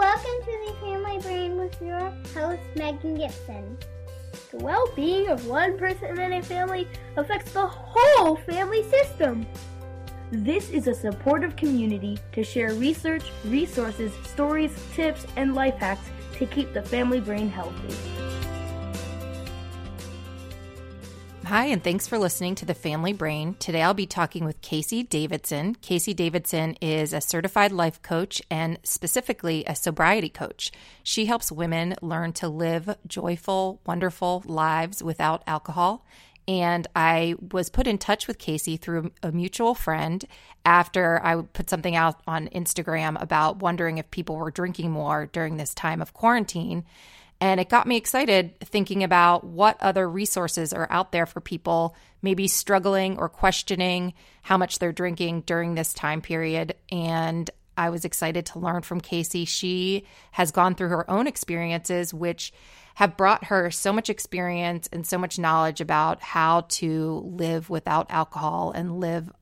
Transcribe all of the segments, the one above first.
Welcome to the Family Brain with your host, Megan Gibson. The well being of one person in a family affects the whole family system. This is a supportive community to share research, resources, stories, tips, and life hacks to keep the family brain healthy. Hi, and thanks for listening to The Family Brain. Today I'll be talking with Casey Davidson. Casey Davidson is a certified life coach and specifically a sobriety coach. She helps women learn to live joyful, wonderful lives without alcohol. And I was put in touch with Casey through a mutual friend after I put something out on Instagram about wondering if people were drinking more during this time of quarantine. And it got me excited thinking about what other resources are out there for people maybe struggling or questioning how much they're drinking during this time period. And I was excited to learn from Casey. She has gone through her own experiences, which have brought her so much experience and so much knowledge about how to live without alcohol and live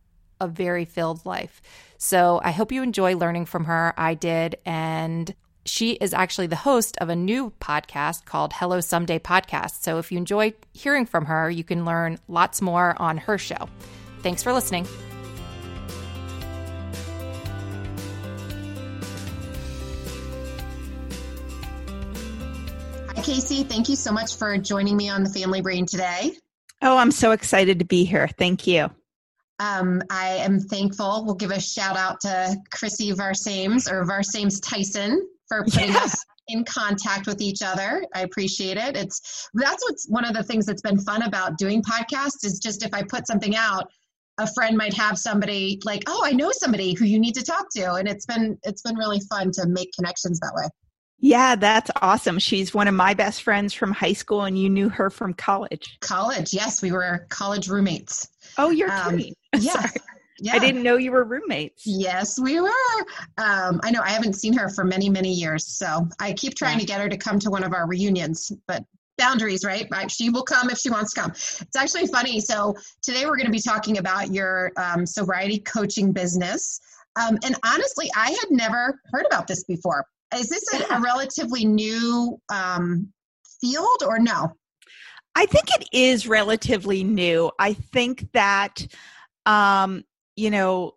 a very filled life. So I hope you enjoy learning from her. I did. And she is actually the host of a new podcast called Hello Someday Podcast. So if you enjoy hearing from her, you can learn lots more on her show. Thanks for listening. Hi, Casey. Thank you so much for joining me on the Family Brain today. Oh, I'm so excited to be here. Thank you. Um, I am thankful. We'll give a shout out to Chrissy Varsames or Varsames Tyson for putting us in contact with each other. I appreciate it. It's that's what's one of the things that's been fun about doing podcasts is just if I put something out, a friend might have somebody like, oh, I know somebody who you need to talk to, and it's been it's been really fun to make connections that way. Yeah, that's awesome. She's one of my best friends from high school, and you knew her from college. College, yes, we were college roommates. Oh, you're um, kidding. Yeah. Yeah. I didn't know you were roommates. Yes, we were. Um, I know I haven't seen her for many, many years. So I keep trying yeah. to get her to come to one of our reunions, but boundaries, right? Right. She will come if she wants to come. It's actually funny. So today we're going to be talking about your um, sobriety coaching business. Um, and honestly, I had never heard about this before. Is this a, a relatively new um, field or no? I think it is relatively new. I think that um, you know,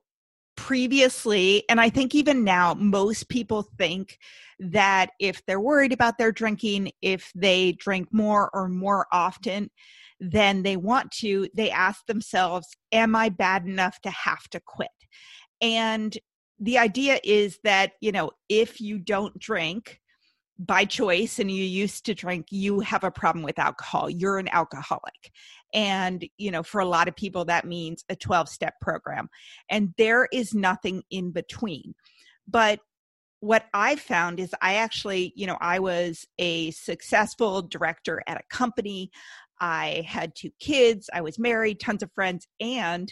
previously, and I think even now, most people think that if they're worried about their drinking, if they drink more or more often than they want to, they ask themselves, Am I bad enough to have to quit? And the idea is that, you know, if you don't drink, by choice and you used to drink, you have a problem with alcohol. You're an alcoholic. And, you know, for a lot of people, that means a 12 step program. And there is nothing in between. But what I found is I actually, you know, I was a successful director at a company. I had two kids. I was married, tons of friends. And,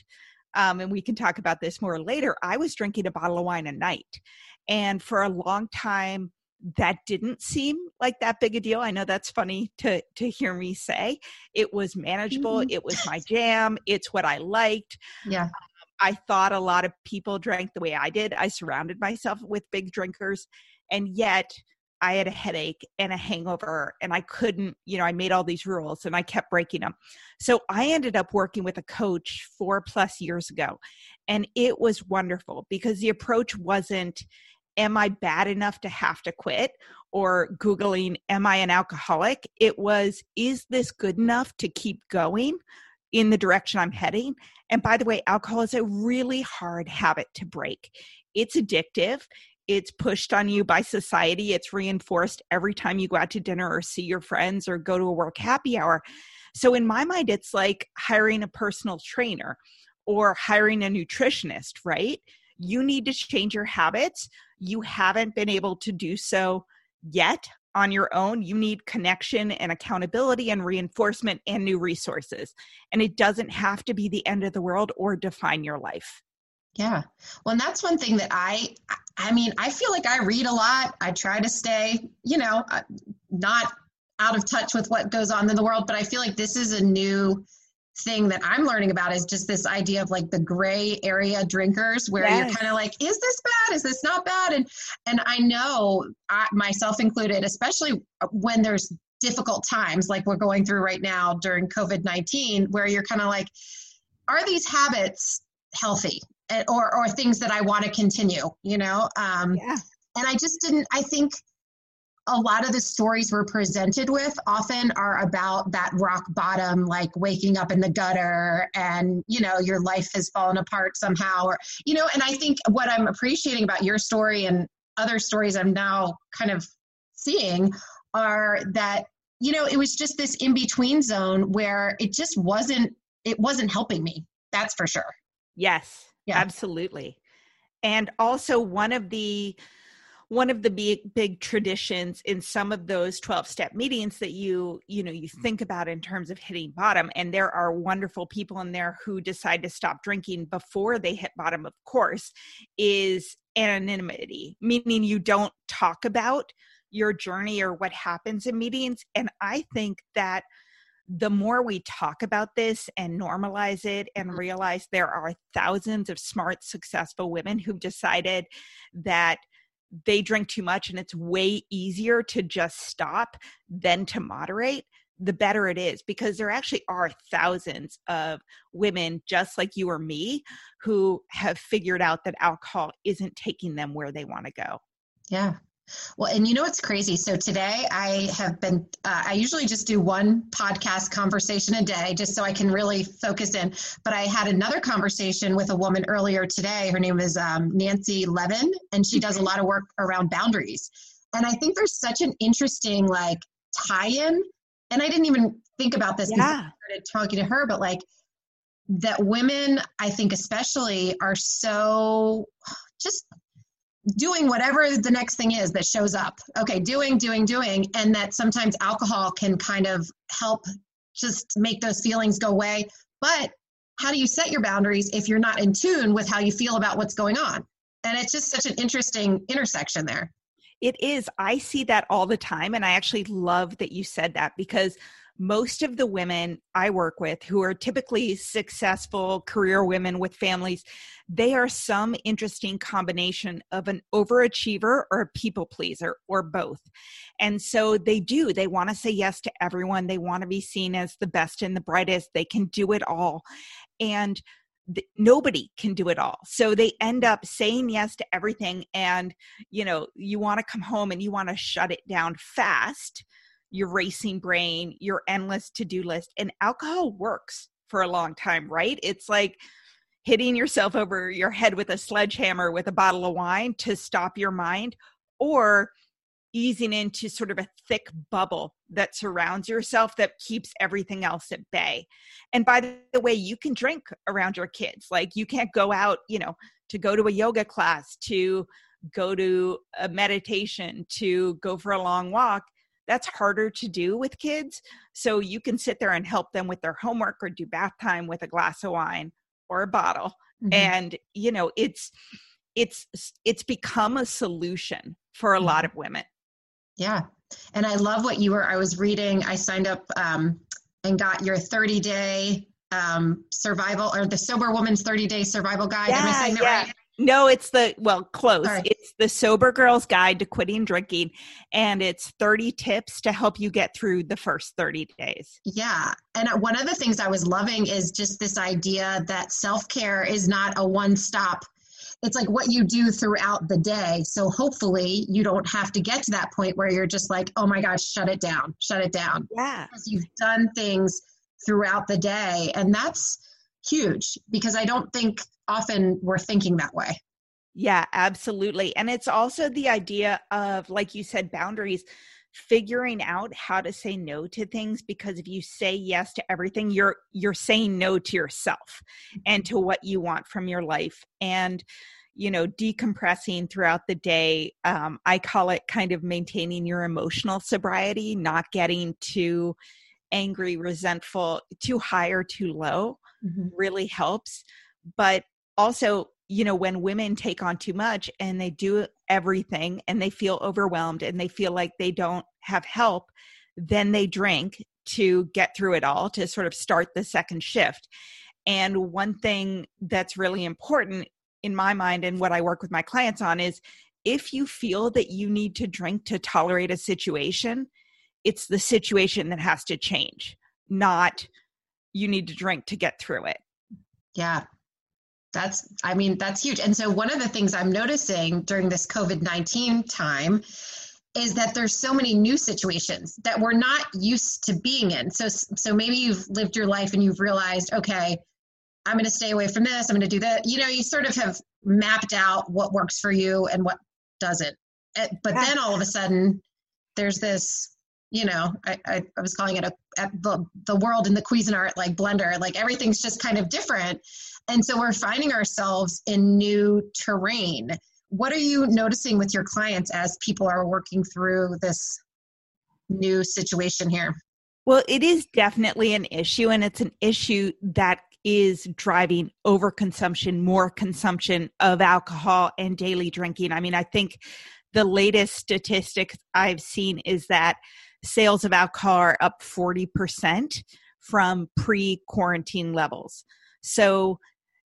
um, and we can talk about this more later, I was drinking a bottle of wine a night. And for a long time, that didn't seem like that big a deal. I know that's funny to to hear me say. It was manageable. Mm-hmm. It was my jam. It's what I liked. Yeah. Um, I thought a lot of people drank the way I did. I surrounded myself with big drinkers and yet I had a headache and a hangover and I couldn't, you know, I made all these rules and I kept breaking them. So I ended up working with a coach four plus years ago. And it was wonderful because the approach wasn't, am I bad enough to have to quit? Or Googling, am I an alcoholic? It was, is this good enough to keep going in the direction I'm heading? And by the way, alcohol is a really hard habit to break. It's addictive it's pushed on you by society it's reinforced every time you go out to dinner or see your friends or go to a work happy hour so in my mind it's like hiring a personal trainer or hiring a nutritionist right you need to change your habits you haven't been able to do so yet on your own you need connection and accountability and reinforcement and new resources and it doesn't have to be the end of the world or define your life yeah. Well, and that's one thing that I, I mean, I feel like I read a lot. I try to stay, you know, uh, not out of touch with what goes on in the world, but I feel like this is a new thing that I'm learning about is just this idea of like the gray area drinkers where yes. you're kind of like, is this bad? Is this not bad? And, and I know I, myself included, especially when there's difficult times like we're going through right now during COVID-19, where you're kind of like, are these habits healthy? or or things that I want to continue, you know. Um, yeah. And I just didn't. I think a lot of the stories we're presented with often are about that rock bottom, like waking up in the gutter, and you know your life has fallen apart somehow, or you know. And I think what I'm appreciating about your story and other stories I'm now kind of seeing are that you know it was just this in between zone where it just wasn't it wasn't helping me that's for sure yes yeah. absolutely and also one of the one of the big big traditions in some of those 12 step meetings that you you know you mm. think about in terms of hitting bottom and there are wonderful people in there who decide to stop drinking before they hit bottom of course is anonymity meaning you don't talk about your journey or what happens in meetings and i think that the more we talk about this and normalize it and mm-hmm. realize there are thousands of smart, successful women who've decided that they drink too much and it's way easier to just stop than to moderate, the better it is because there actually are thousands of women just like you or me who have figured out that alcohol isn't taking them where they want to go. Yeah, well, and you know what's crazy? So today I have been, uh, I usually just do one podcast conversation a day just so I can really focus in. But I had another conversation with a woman earlier today. Her name is um, Nancy Levin, and she does a lot of work around boundaries. And I think there's such an interesting like tie in. And I didn't even think about this yeah. I started talking to her, but like that women, I think especially, are so just doing whatever the next thing is that shows up. Okay, doing, doing, doing. And that sometimes alcohol can kind of help just make those feelings go away. But how do you set your boundaries if you're not in tune with how you feel about what's going on? And it's just such an interesting intersection there. It is. I see that all the time. And I actually love that you said that because most of the women I work with who are typically successful career women with families, they are some interesting combination of an overachiever or a people pleaser or both. And so they do, they want to say yes to everyone. They want to be seen as the best and the brightest. They can do it all. And th- nobody can do it all. So they end up saying yes to everything. And, you know, you want to come home and you want to shut it down fast your racing brain, your endless to do list. And alcohol works for a long time, right? It's like hitting yourself over your head with a sledgehammer with a bottle of wine to stop your mind, or easing into sort of a thick bubble that surrounds yourself that keeps everything else at bay. And by the way, you can drink around your kids. Like you can't go out, you know, to go to a yoga class, to go to a meditation, to go for a long walk that's harder to do with kids. So you can sit there and help them with their homework or do bath time with a glass of wine or a bottle. Mm-hmm. And you know, it's it's it's become a solution for a mm-hmm. lot of women. Yeah. And I love what you were I was reading, I signed up um and got your 30 day um survival or the sober woman's 30 day survival guide. Yeah, yeah. Right? No, it's the well, close. Sorry. It's the Sober Girl's Guide to Quitting Drinking, and it's 30 tips to help you get through the first 30 days. Yeah. And one of the things I was loving is just this idea that self care is not a one stop. It's like what you do throughout the day. So hopefully you don't have to get to that point where you're just like, oh my gosh, shut it down, shut it down. Yeah. Because you've done things throughout the day. And that's huge because I don't think often we're thinking that way. Yeah, absolutely. And it's also the idea of, like you said, boundaries, figuring out how to say no to things because if you say yes to everything, you're you're saying no to yourself and to what you want from your life. And you know, decompressing throughout the day. Um, I call it kind of maintaining your emotional sobriety, not getting too angry, resentful, too high or too low Mm-hmm. really helps. But also, you know, when women take on too much and they do everything and they feel overwhelmed and they feel like they don't have help, then they drink to get through it all to sort of start the second shift. And one thing that's really important in my mind and what I work with my clients on is if you feel that you need to drink to tolerate a situation, it's the situation that has to change, not you need to drink to get through it. Yeah. That's, I mean, that's huge. And so, one of the things I'm noticing during this COVID 19 time is that there's so many new situations that we're not used to being in. So, so maybe you've lived your life and you've realized, okay, I'm going to stay away from this. I'm going to do that. You know, you sort of have mapped out what works for you and what doesn't. Eh, But then all of a sudden, there's this you know, I, I, I was calling it a, the, the world in the Cuisinart like blender, like everything's just kind of different. And so we're finding ourselves in new terrain. What are you noticing with your clients as people are working through this new situation here? Well, it is definitely an issue, and it's an issue that is driving overconsumption, more consumption of alcohol and daily drinking. I mean, I think the latest statistics I've seen is that sales of alcohol are up 40% from pre quarantine levels. So,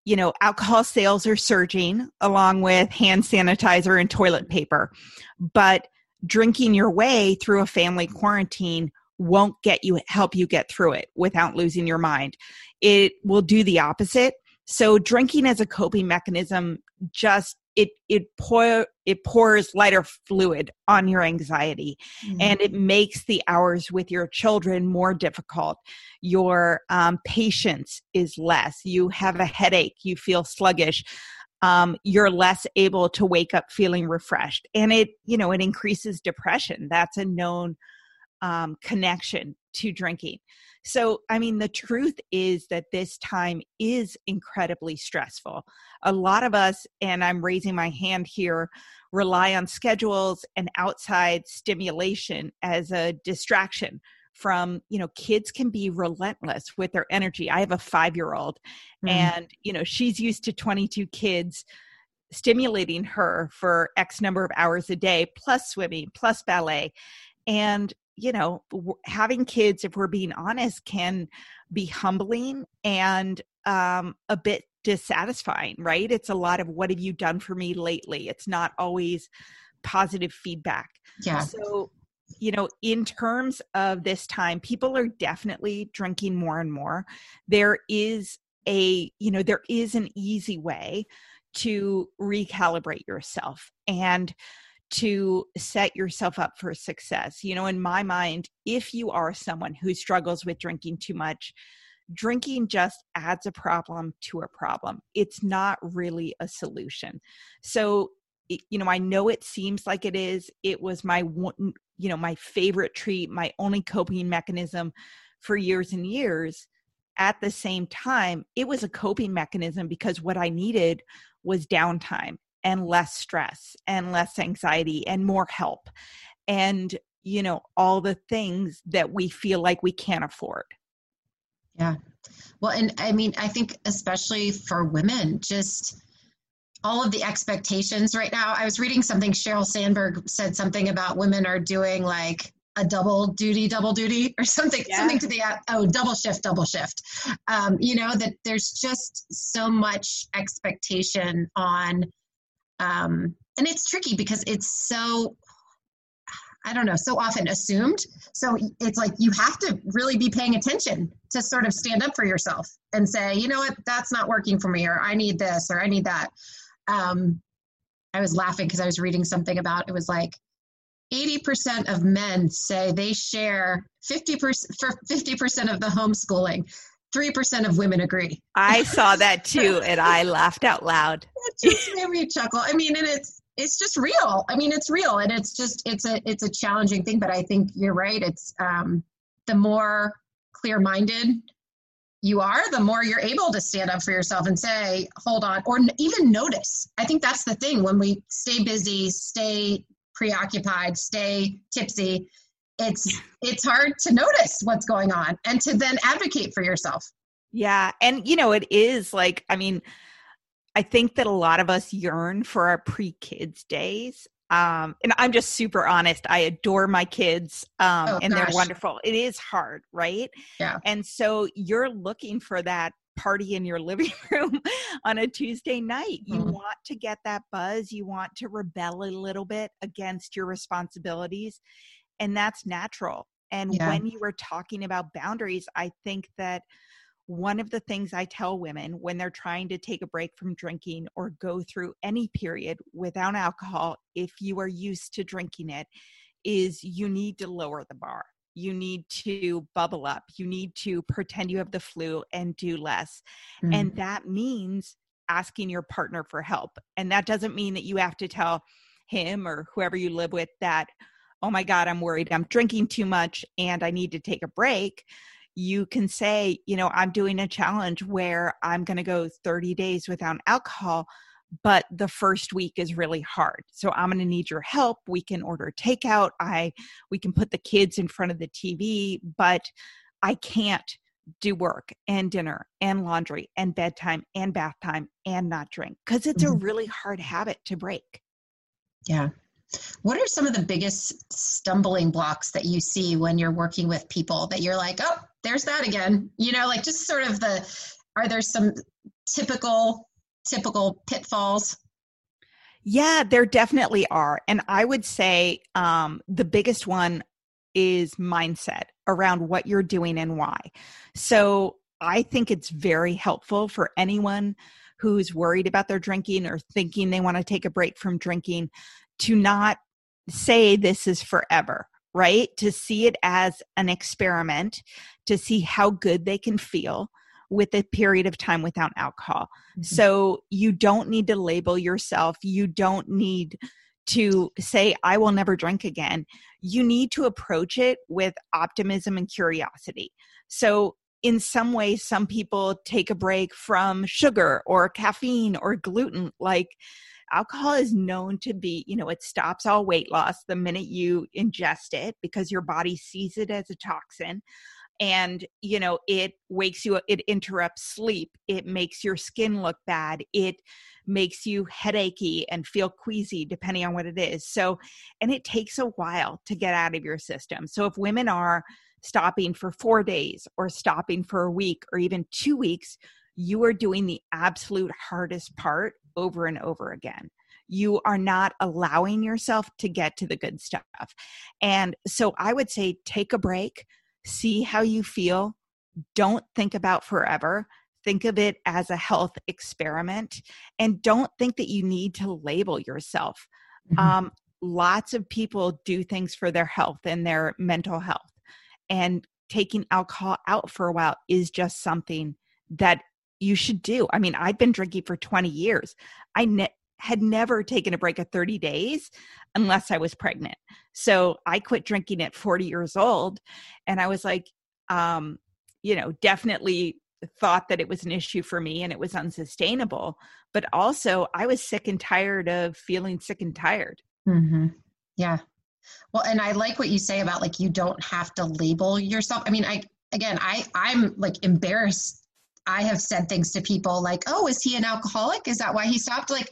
you know, alcohol sales are surging along with hand sanitizer and toilet paper. But drinking your way through a family quarantine won't get you help you get through it without losing your mind. It will do the opposite. So drinking as a coping mechanism just it it pour it pours lighter fluid on your anxiety mm-hmm. and it makes the hours with your children more difficult. Your um, patience is less. You have a headache. You feel sluggish. Um, you're less able to wake up feeling refreshed and it you know it increases depression. That's a known um, connection to drinking so, I mean, the truth is that this time is incredibly stressful. A lot of us, and I'm raising my hand here, rely on schedules and outside stimulation as a distraction from you know kids can be relentless with their energy i have a 5 year old mm. and you know she's used to 22 kids stimulating her for x number of hours a day plus swimming plus ballet and you know, having kids, if we're being honest, can be humbling and um, a bit dissatisfying, right? It's a lot of what have you done for me lately? It's not always positive feedback. Yeah. So, you know, in terms of this time, people are definitely drinking more and more. There is a, you know, there is an easy way to recalibrate yourself. And to set yourself up for success. You know, in my mind, if you are someone who struggles with drinking too much, drinking just adds a problem to a problem. It's not really a solution. So, you know, I know it seems like it is. It was my one, you know, my favorite treat, my only coping mechanism for years and years. At the same time, it was a coping mechanism because what I needed was downtime and less stress and less anxiety and more help and you know all the things that we feel like we can't afford yeah well and i mean i think especially for women just all of the expectations right now i was reading something Sheryl Sandberg said something about women are doing like a double duty, double duty, or something, Yeah. something to the oh, double shift, double shift. Um, you know that there's just so much expectation on, um, and it's tricky because it's so, I don't know, so often assumed. So it's like you have to really be paying attention to sort of stand up for yourself and say, you know what, that's not working for me, or I need this, or I need that. Um, I was laughing because I was reading something about it was like 80% of men say they share 50% for 50% of the homeschooling. 3% of women agree. I saw that too, and I laughed out loud. It just made me chuckle. I mean, and it's it's just real. I mean, it's real, and it's just it's a it's a challenging thing. But I think you're right. It's um, the more clear-minded you are, the more you're able to stand up for yourself and say, "Hold on," or n- even notice. I think that's the thing when we stay busy, stay preoccupied, stay tipsy. It's it's hard to notice what's going on and to then advocate for yourself. Yeah. And, you know, it is like, I mean, I think that a lot of us yearn for our pre kids days. Um, and I'm just super honest. I adore my kids um, Oh, and they're wonderful. It is hard, right? Yeah. And so you're looking for that party in your living room on a Tuesday night. You Mhm. want to get that buzz. You want to rebel a little bit against your responsibilities. And that's natural. And Yeah. when you were talking about boundaries, I think that one of the things I tell women when they're trying to take a break from drinking or go through any period without alcohol, if you are used to drinking it, is you need to lower the bar. You need to bubble up. You need to pretend you have the flu and do less. Mm. And that means asking your partner for help. And that doesn't mean that you have to tell him or whoever you live with that, oh my God, I'm worried I'm drinking too much and I need to take a break. You can say, you know, I'm doing a challenge where I'm going to go 30 days without alcohol, but the first week is really hard. So I'm going to need your help. We can order takeout. I we can put the kids in front of the TV, but I can't do work and dinner and laundry and bedtime and bath time and not drink because it's a mm-hmm. really hard habit to break. Yeah. What are some of the biggest stumbling blocks that you see when you're working with people that you're like, oh, there's that again? You know, like just sort of the, are there some typical, typical pitfalls? Yeah, there definitely are. And I would say um, the biggest one is mindset around what you're doing and why. So I think it's very helpful for anyone who's worried about their drinking or thinking they want to take a break from drinking to not say this is forever, right? To see it as an experiment, to see how good they can feel with a period of time without alcohol. Mm-hmm. So you don't need to label yourself. You don't need to say, I will never drink again. You need to approach it with optimism and curiosity. So, in some ways, some people take a break from sugar or caffeine or gluten. Like alcohol is known to be, you know, it stops all weight loss the minute you ingest it because your body sees it as a toxin. And you know it wakes you up, it interrupts sleep it makes your skin look bad it makes you headachy and feel queasy depending on what it is. So and it takes a while to get out of your system. So if women are stopping for 4 days or stopping for a week or even 2 weeks you are doing the absolute hardest part over and over again you are not allowing yourself to get to the good stuff and so i would say take a break see how you feel. Don't think about forever. Think of it as a health experiment and don't think that you need to label yourself. Mhm. Um, lots of people do things for their health and their mental health. And taking alcohol out for a while is just something that you should do. I mean, I've been drinking for 20 years. I ne- had never taken a break of 30 days unless I was pregnant. So I quit drinking at 40 years old. And I was like, um, you know, definitely thought that it was an issue for me and it was unsustainable. But also, I was sick and tired of feeling sick and tired. Mm-hmm. Yeah. Well, and I like what you say about like you don't have to label yourself. I mean, I again, I I'm like embarrassed. I have said things to people like, "Oh, is he an alcoholic? Is that why he stopped?" Like,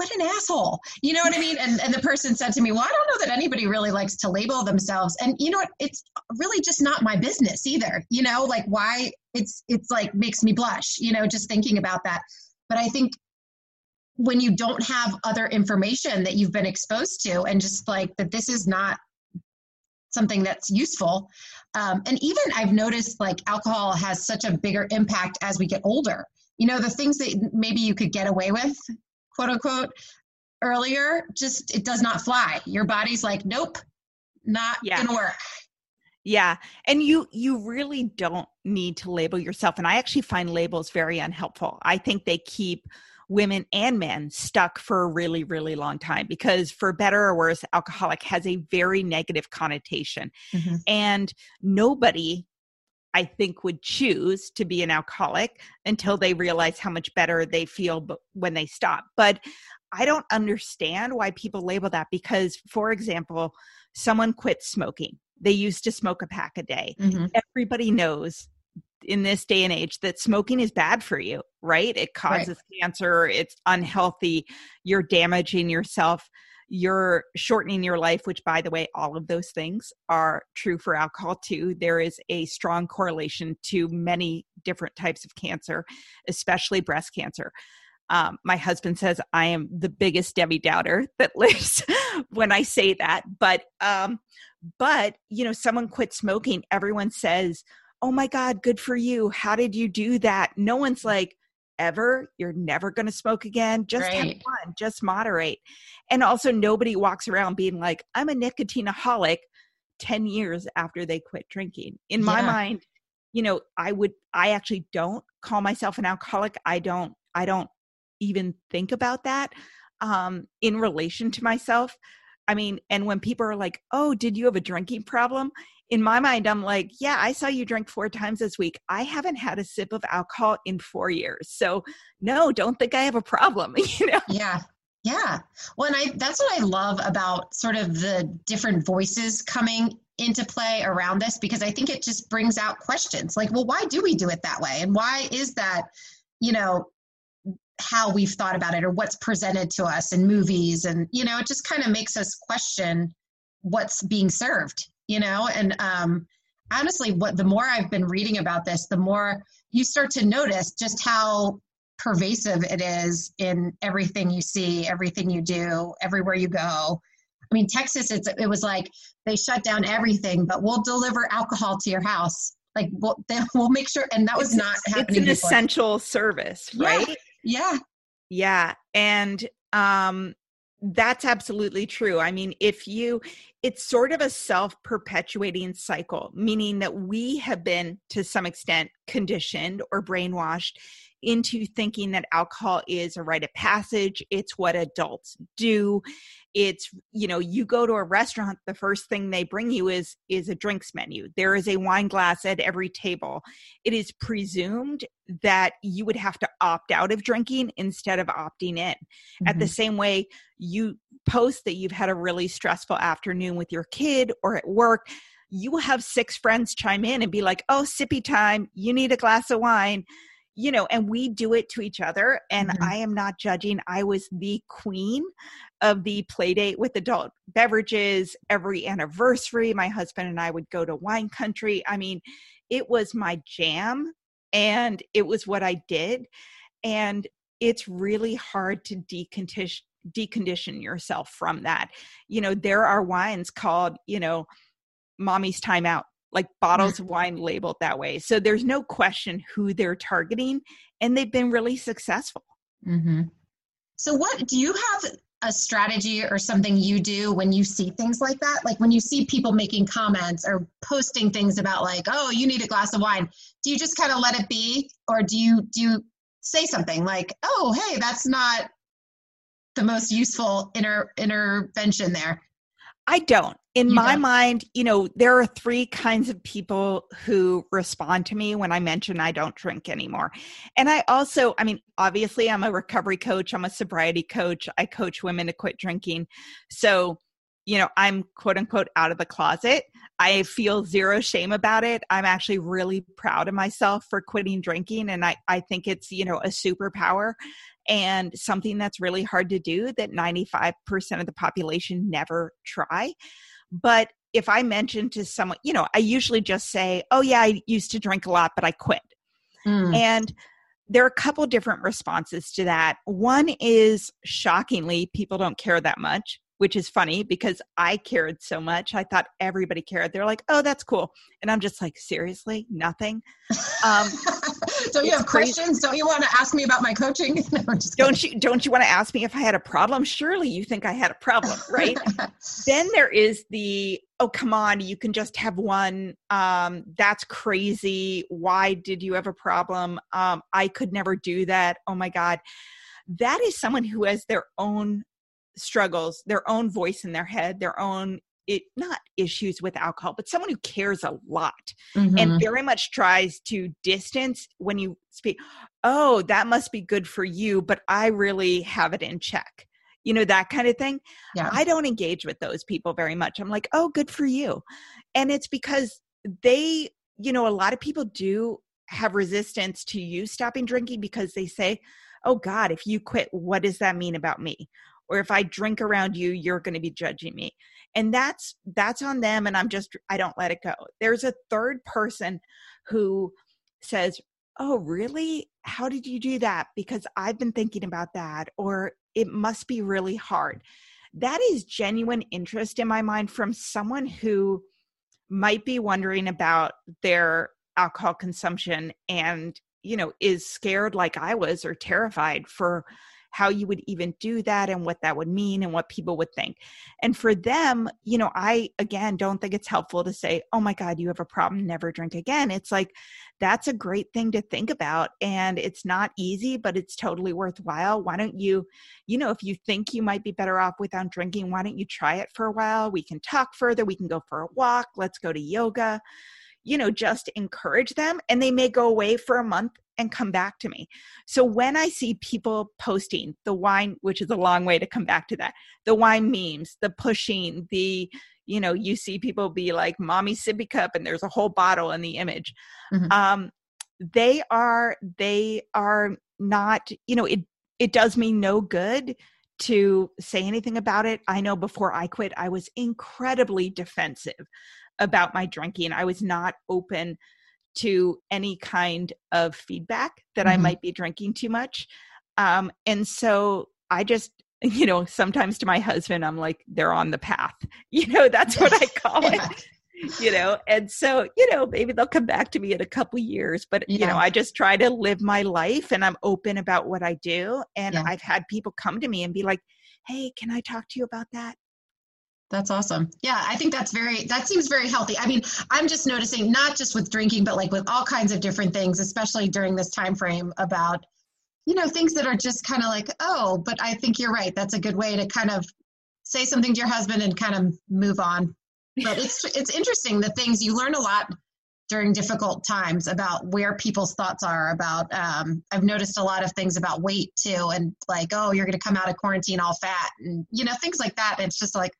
what an asshole. You know what I mean? And, and the person said to me, well, I don't know that anybody really likes to label themselves. And you know what? It's really just not my business either. You know, like why it's, it's like makes me blush, you know, just thinking about that. But I think when you don't have other information that you've been exposed to and just like that this is not something that's useful. Um, and even i've noticed like alcohol has such a bigger impact as we get older. You know the things that maybe you could get away with quote unquote earlier just it does not fly. Your body's like nope not yeah. gonna work. Yeah. And you you really don't need to label yourself. And i actually find labels very unhelpful. I think they keep women and men stuck for a really, really long time because, for better or worse, alcoholic has a very negative connotation. Mm-hmm. And nobody, I think, would choose to be an alcoholic until they realize how much better they feel when they stop. But I don't understand why people label that because, for example, someone quits smoking. They used to smoke a pack a day. Mm-hmm. Everybody knows in this day and age that smoking is bad for you, right? It causes right. cancer, it's unhealthy, you're damaging yourself, you're shortening your life, which, by the way, all of those things are true for alcohol too. There is a strong correlation to many different types of cancer, especially breast cancer. Um, my husband says I am the biggest Debbie Downer that lives when I say that, but um, but you know, someone quit smoking. Everyone says, oh my God, good for you. How did you do that? No one's like, ever. You're never going to smoke again. Just right. have fun, just moderate. And also, nobody walks around being like, I'm a nicotineaholic 10 years after they quit drinking. In my yeah. mind, you know, I would, I actually don't call myself an alcoholic. I don't, I don't even think about that um, in relation to myself. I mean, and when people are like, oh, did you have a drinking problem? In my mind, I'm like, yeah, I saw you drink four times this week. I haven't had a sip of alcohol in four years. So no, don't think I have a problem. you know? Yeah. Yeah. Well, and I that's what I love about sort of the different voices coming into play around this because I think it just brings out questions like, well, why do we do it that way? And why is that, you know, how we've thought about it or what's presented to us in movies and you know, it just kind of makes us question what's being served you know? And um, honestly what the more i've been reading about this the more you start to notice just how pervasive it is in everything you see everything you do everywhere you go. I mean texas it's, it was like they shut down everything but we'll deliver alcohol to your house. Like we'll, we'll make sure and that was it's, not happening it's an before. essential service right? Yeah. yeah. Yeah. And um that's absolutely true. I mean, if you, it's sort of a self perpetuating cycle, meaning that we have been to some extent conditioned or brainwashed into thinking that alcohol is a rite of passage. It's what adults do. It's, you know, you go to a restaurant, the first thing they bring you is is a drinks menu. There is a wine glass at every table. It is presumed that you would have to opt out of drinking instead of opting in. Mm-hmm. At the mm-hmm. same way, you post that you've had a really stressful afternoon with your kid or at work you will have six friends chime in and be like, oh, sippy time, you need a glass of wine you know, and we do it to each other. And mm-hmm. I am not judging. I was the queen of the play date with adult beverages. Every anniversary, my husband and I would go to wine country. I mean, it was my jam and it was what I did. And it's really hard to decondition decondition yourself from that. You know, there are wines called, you know, mommy's time out like bottles mm-hmm. of wine labeled that way. So there's no question who they're targeting, and they've been really successful. Mm-hmm. So, what do you have a strategy or something you do when you see things like that? Like when you see people making comments or posting things about, like, oh, you need a glass of wine. Do you just kind of let it be, or do you do you say something like, oh, hey, that's not the most useful inter- intervention there? I don't. In you my don't. mind, you know, there are three kinds of people who respond to me when I mention I don't drink anymore. And I also, I mean, obviously, I'm a recovery coach, I'm a sobriety coach, I coach women to quit drinking. So, you know, I'm quote unquote out of the closet. I feel zero shame about it. I'm actually really proud of myself for quitting drinking. And I, I think it's, you know, a superpower and something that's really hard to do that 95% of the population never try. But if I mention to someone, you know, I usually just say, oh, yeah, I used to drink a lot, but I quit. Mm. And there are a couple different responses to that. One is shockingly, people don't care that much which is funny because I cared so much. I thought everybody cared. They're like, "Oh, that's cool," and I'm just like, "Seriously, nothing." Um, don't you have crazy. questions? Don't you want to ask me about my coaching? no, don't you? Don't you want to ask me if I had a problem? Surely you think I had a problem, right? then there is the oh come on you can just have one um, that's crazy why did you have a problem um, i could never do that oh my god that is someone who has their own struggles, their own voice in their head, their own it not issues with alcohol, but someone who cares a lot mm-hmm. and very much tries to distance when you speak, oh, that must be good for you, but I really have it in check. You know, that kind of thing. Yeah. I don't engage with those people very much. I'm like, oh, good for you. And it's because they, you know, a lot of people do have resistance to you stopping drinking because they say, oh God, if you quit, what does that mean about me? Or if i drink around you you're going to be judging me. And that's that's on them and i'm just i don't let it go. There's a third person who says oh really? How did you do that? Because i've been thinking about that or it must be really hard. That is genuine interest in my mind from someone who might be wondering about their alcohol consumption and you know is scared like i was or terrified for how you would even do that and what that would mean and what people would think. And for them, you know, I again don't think it's helpful to say, oh my God, you have a problem, never drink again. It's like, that's a great thing to think about. And it's not easy, but it's totally worthwhile. Why don't you, you know, if you think you might be better off without drinking, why don't you try it for a while? We can talk further, we can go for a walk, let's go to yoga you know, just encourage them and they may go away for a month and come back to me. So when I see people posting the wine, which is a long way to come back to that, the wine memes, the pushing, the, you know, you see people be like, mommy sippy cup, and there's a whole bottle in the image. Mm-hmm. Um, they are, they are not, you know, it, it does me no good to say anything about it. I know before I quit, I was incredibly defensive about my drinking. I was not open to any kind of feedback that mm-hmm. I might be drinking too much. Um, and so I just, you know, sometimes to my husband, I'm like, they're on the path. You know, that's what I call yeah. it. You know, and so, you know, maybe they'll come back to me in a couple years, but yeah. you know, I just try to live my life and I'm open about what I do. And yeah. I've had people come to me and be like, Hey, can I talk to you about that? That's awesome. Yeah, I think that's very that seems very healthy. I mean, I'm just noticing not just with drinking but like with all kinds of different things, especially during this time frame about you know, things that are just kind of like, "Oh, but I think you're right. That's a good way to kind of say something to your husband and kind of move on." But it's it's interesting the things you learn a lot during difficult times about where people's thoughts are about um, i've noticed a lot of things about weight too and like oh you're going to come out of quarantine all fat and you know things like that it's just like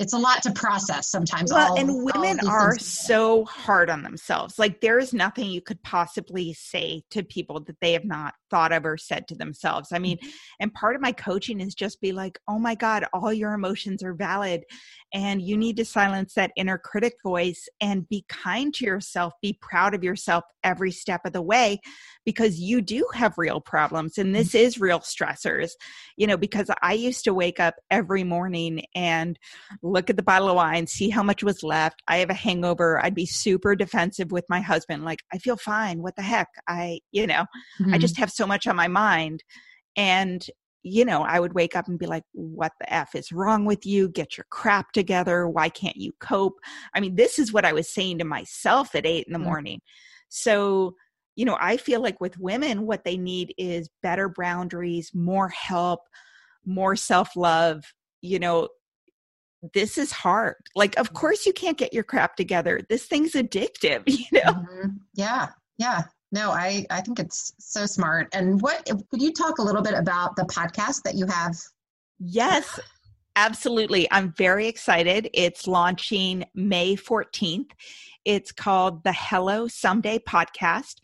it's a lot to process sometimes. Well, all, and women are so hard on themselves. Like there is nothing you could possibly say to people that they have not thought of or said to themselves. I mean, mm-hmm. and part of my coaching is just be like, oh my God, all your emotions are valid. And you need to silence that inner critic voice and be kind to yourself, be proud of yourself every step of the way because you do have real problems and this is real stressors. You know, because I used to wake up every morning and look at the bottle of wine, see how much was left. I have a hangover. I'd be super defensive with my husband, like, I feel fine. What the heck? I, you know, mm-hmm. I just have so much on my mind. And you know, I would wake up and be like, what the F is wrong with you? Get your crap together. Why can't you cope? I mean, this is what I was saying to myself at eight in the mm-hmm. morning. So, you know, I feel like with women, what they need is better boundaries, more help, more self love. You know, this is hard. Like, of course, you can't get your crap together. This thing's addictive, you know? Mm-hmm. Yeah. Yeah. No, I, I think it's so smart. And what could you talk a little bit about the podcast that you have? Yes, absolutely. I'm very excited. It's launching May 14th. It's called the Hello Someday podcast.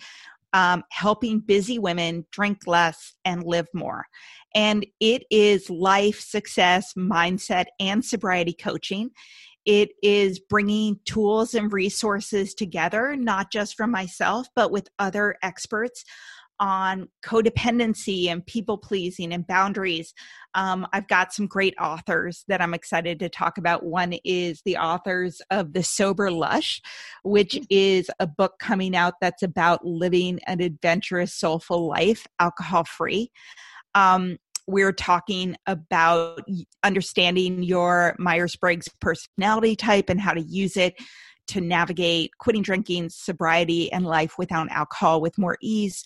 um, helping busy women drink less and live more. And it is life, success, mindset, and sobriety coaching. It is bringing tools and resources together, not just from myself, but with other experts on codependency and people pleasing and boundaries. Um, I've got some great authors that I'm excited to talk about. One is the authors of The Sober Lush, which mm. is a book coming out that's about living an adventurous, soulful life, alcohol free. Um, we're talking about understanding your Myers Briggs personality type and how to use it to navigate quitting drinking, sobriety, and life without alcohol with more ease.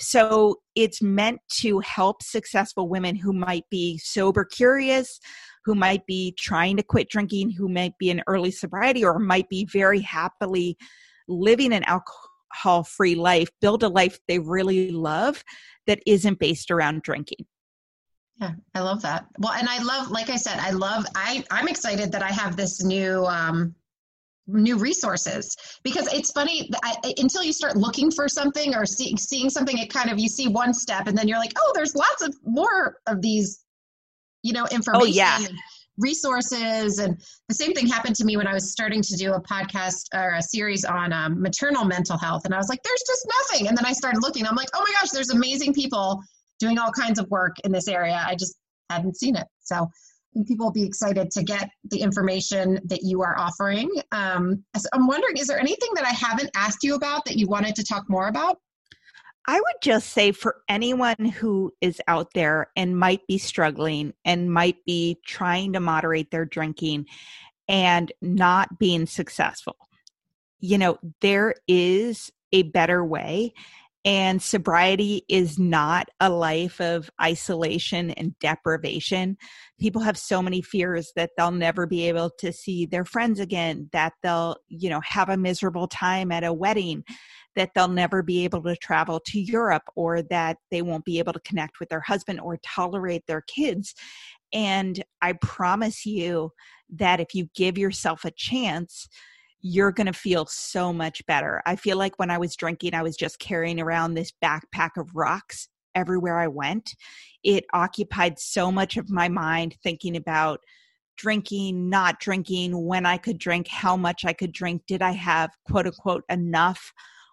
So it's meant to help successful women who might be sober curious, who might be trying to quit drinking, who might be in early sobriety, or might be very happily living an alcohol free life, build a life they really love that isn't based around drinking. Yeah, I love that. Well, and I love, like I said, I love, I, I'm excited that I have this new, um, new resources because it's funny I, until you start looking for something or see, seeing something it kind of you see one step and then you're like oh there's lots of more of these you know information oh, yeah. resources and the same thing happened to me when i was starting to do a podcast or a series on um, maternal mental health and i was like there's just nothing and then i started looking i'm like oh my gosh there's amazing people doing all kinds of work in this area i just hadn't seen it so think people will be excited to get the information that you are offering. Um, so I'm wondering, is there anything that I haven't asked you about that you wanted to talk more about? I would just say for anyone who is out there and might be struggling and might be trying to moderate their drinking and not being successful, you know, there is a better way. And sobriety is not a life of isolation and deprivation. People have so many fears that they'll never be able to see their friends again, that they'll, you know, have a miserable time at a wedding, that they'll never be able to travel to Europe, or that they won't be able to connect with their husband or tolerate their kids. And I promise you that if you give yourself a chance, you're going to feel so much better. I feel like when I was drinking, I was just carrying around this backpack of rocks everywhere I went. It occupied so much of my mind thinking about drinking, not drinking, when I could drink, how much I could drink, did I have quote unquote enough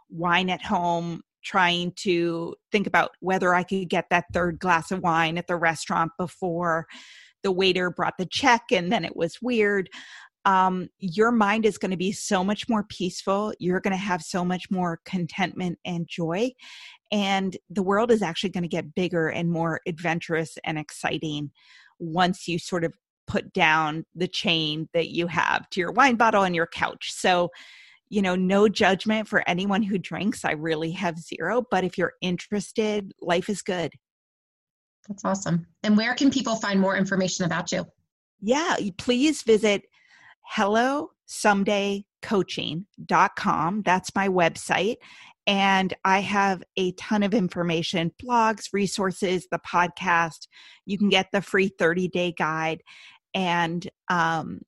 wine at home, trying to think about whether I could get that third glass of wine at the restaurant before the waiter brought the check and then it was weird um, your mind is going to be so much more peaceful. You're going to have so much more contentment and joy. And the world is actually going to get bigger and more adventurous and exciting once you sort of put down the chain that you have to your wine bottle and your couch. So, you know, no judgment for anyone who drinks. I really have zero. But if you're interested, life is good. That's awesome. And where can people find more information about you? Yeah, please visit hello coaching.com. That's my website. And I have a ton of information blogs, resources, the podcast. You can get the free 30 day guide and um,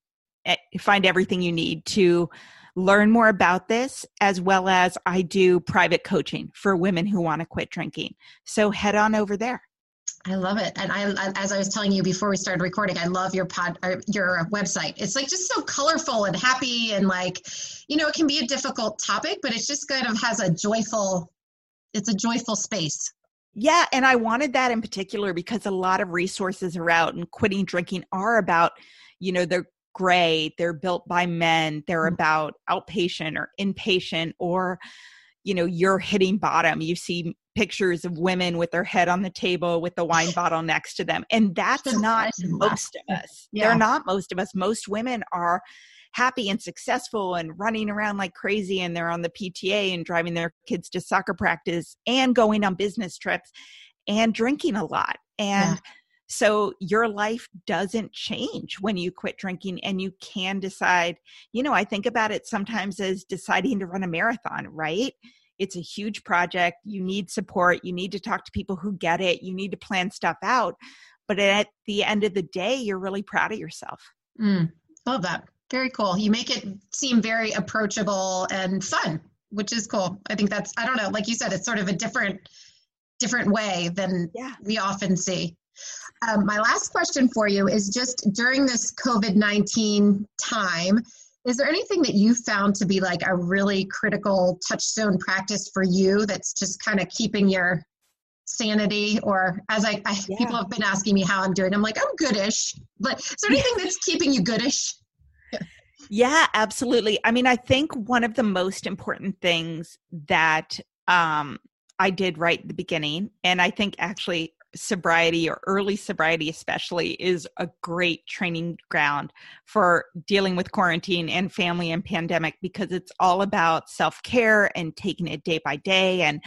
eh, find everything you need to learn more about this, as well as I do private coaching for women who want to quit drinking. So head on over there. I love it, and I, as I was telling you before we started recording, I love your pod, your website. It's like just so colorful and happy, and like, you know, it can be a difficult topic, but it's just kind of has a joyful, it's a joyful space. Yeah, and I wanted that in particular because a lot of resources are out, and quitting drinking are about, you know, they're gray, they're built by men, they're mm-hmm. about outpatient or inpatient or you know you're hitting bottom. You see pictures of women with their head on the table with the wine bottle next to them and that's not most of us. Yeah. they're not most of us. Most women are happy and successful and running around like crazy and they're on the PTA and driving their kids to soccer practice and going on business trips and drinking a lot. And yeah. So your life doesn't change when you quit drinking and you can decide, you know, I think about it sometimes as deciding to run a marathon, right? It's a huge project. You need support. You need to talk to people who get it. You need to plan stuff out. But at the end of the day, you're really proud of yourself. Mm, love that. Very cool. You make it seem very approachable and fun. which is cool. I think that's I don't know, like you said, it's sort of a different different way than Yeah. we often see. Um, my last question for you is just during this COVID 19 time, is there anything that you found to be like a really critical touchstone practice for you that's just kind of keeping your sanity? Or as I, I Yeah. people have been asking me how I'm doing, I'm like, I'm goodish. But is there anything that's keeping you goodish? Yeah, absolutely. I mean, I think one of the most important things that um, I did right at the beginning, and I think actually sobriety or early sobriety, especially, is a great training ground for dealing with quarantine and family and pandemic because it's all about self care and taking it day by day and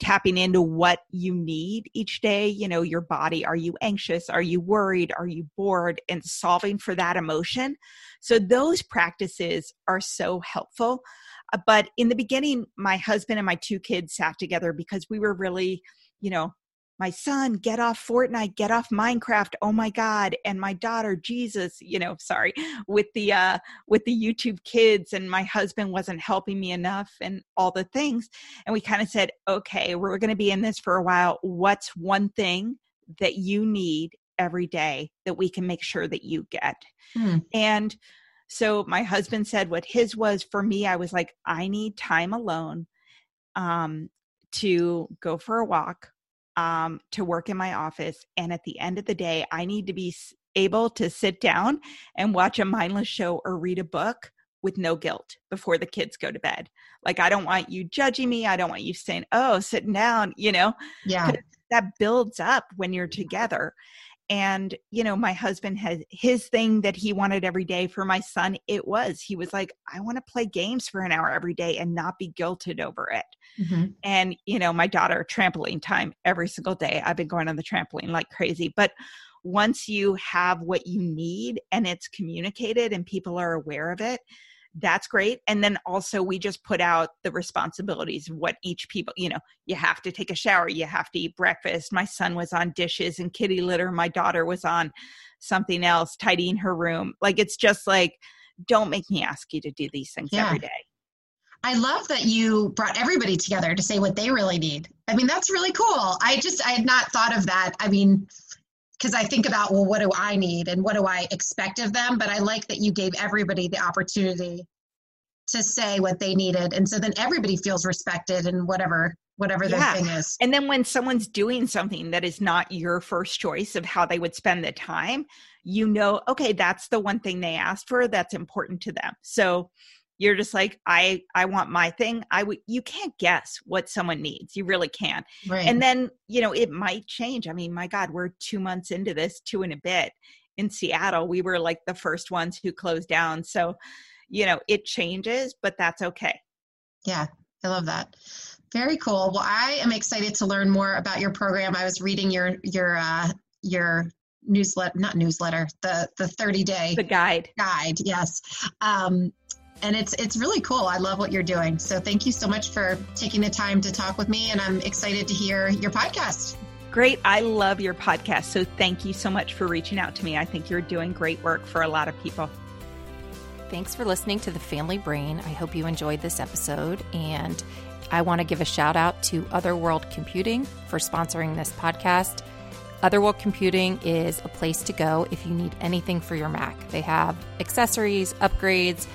tapping into what you need each day. You know, your body. Are you anxious? Are you worried? Are you bored? And solving for that emotion. So those practices are so helpful. Uh, But in the beginning, my husband and my two kids sat together because we were really, you know, my son, get off Fortnite, get off Minecraft. Oh my God. And my daughter, Jesus, you know, sorry, with the uh with the YouTube kids, and my husband wasn't helping me enough and all the things. And we kind of said, okay, we're gonna be in this for a while. What's one thing that you need every day that we can make sure that you get? Hmm. And so my husband said what his was for me. I was like, I need time alone um, to go for a walk, um, to work in my office. And at the end of the day, I need to be able to sit down and watch a mindless show or read a book with no guilt before the kids go to bed. Like, I don't want you judging me. I don't want you saying, oh, sitting down, you know? Yeah. that builds up when you're together and you know my husband has his thing that he wanted every day for my son it was he was like i want to play games for an hour every day and not be guilted over it Mhm. and you know my daughter trampoline time every single day i've been going on the trampoline like crazy but once you have what you need and it's communicated and people are aware of it that's great and then also we just put out the responsibilities of what each people you know you have to take a shower you have to eat breakfast my son was on dishes and kitty litter my daughter was on something else tidying her room like it's just like don't make me ask you to do these things Yeah. every day I love that you brought everybody together to say what they really need. I mean, that's really cool. I just, I had not thought of that. I mean, because I think about, well, what do I need and what do I expect of them? But I like that you gave everybody the opportunity to say what they needed. And so then everybody feels respected and whatever, whatever their Yeah. thing is. And then when someone's doing something that is not your first choice of how they would spend the time, you know, okay, that's the one thing they asked for that's important to them. So you're just like, I I want my thing. I would you can't guess what someone needs. You really can't. Right. And then, you know, it might change. I mean, my God, we're two months into this, two and a bit. In Seattle, we were like the first ones who closed down. So, you know, it changes, but that's okay. Yeah, I love that. Very cool. Well, I am excited to learn more about your program. I was reading your your uh, your newsletter, not newsletter, the the 30 day The guide. guide. Yes, um, and it's it's really cool. I love what you're doing. So thank you so much for taking the time to talk with me, and I'm excited to hear your podcast. Great. I love your podcast. So thank you so much for reaching out to me. I think you're doing great work for a lot of people. Thanks for listening to the Family Brain. I hope you enjoyed this episode. And I want to give a shout out to Other World Computing for sponsoring this podcast. Other World Computing is a place to go if you need anything for your Mac. They have accessories, upgrades,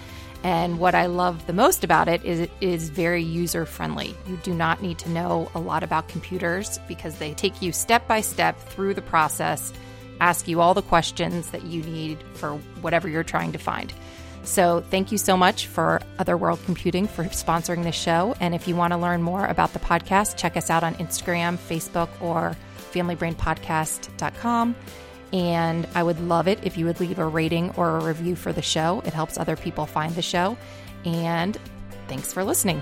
and what I love the most about it is it is very user friendly. You do not need to know a lot about computers because they take you step by step through the process, ask you all the questions that you need for whatever you're trying to find. So, thank you so much for Other World Computing for sponsoring this show. And if you want to learn more about the podcast, check us out on Instagram, Facebook, or familybrainpodcast.com. And I would love it if you would leave a rating or a review for the show. It helps other people find the show. And thanks for listening.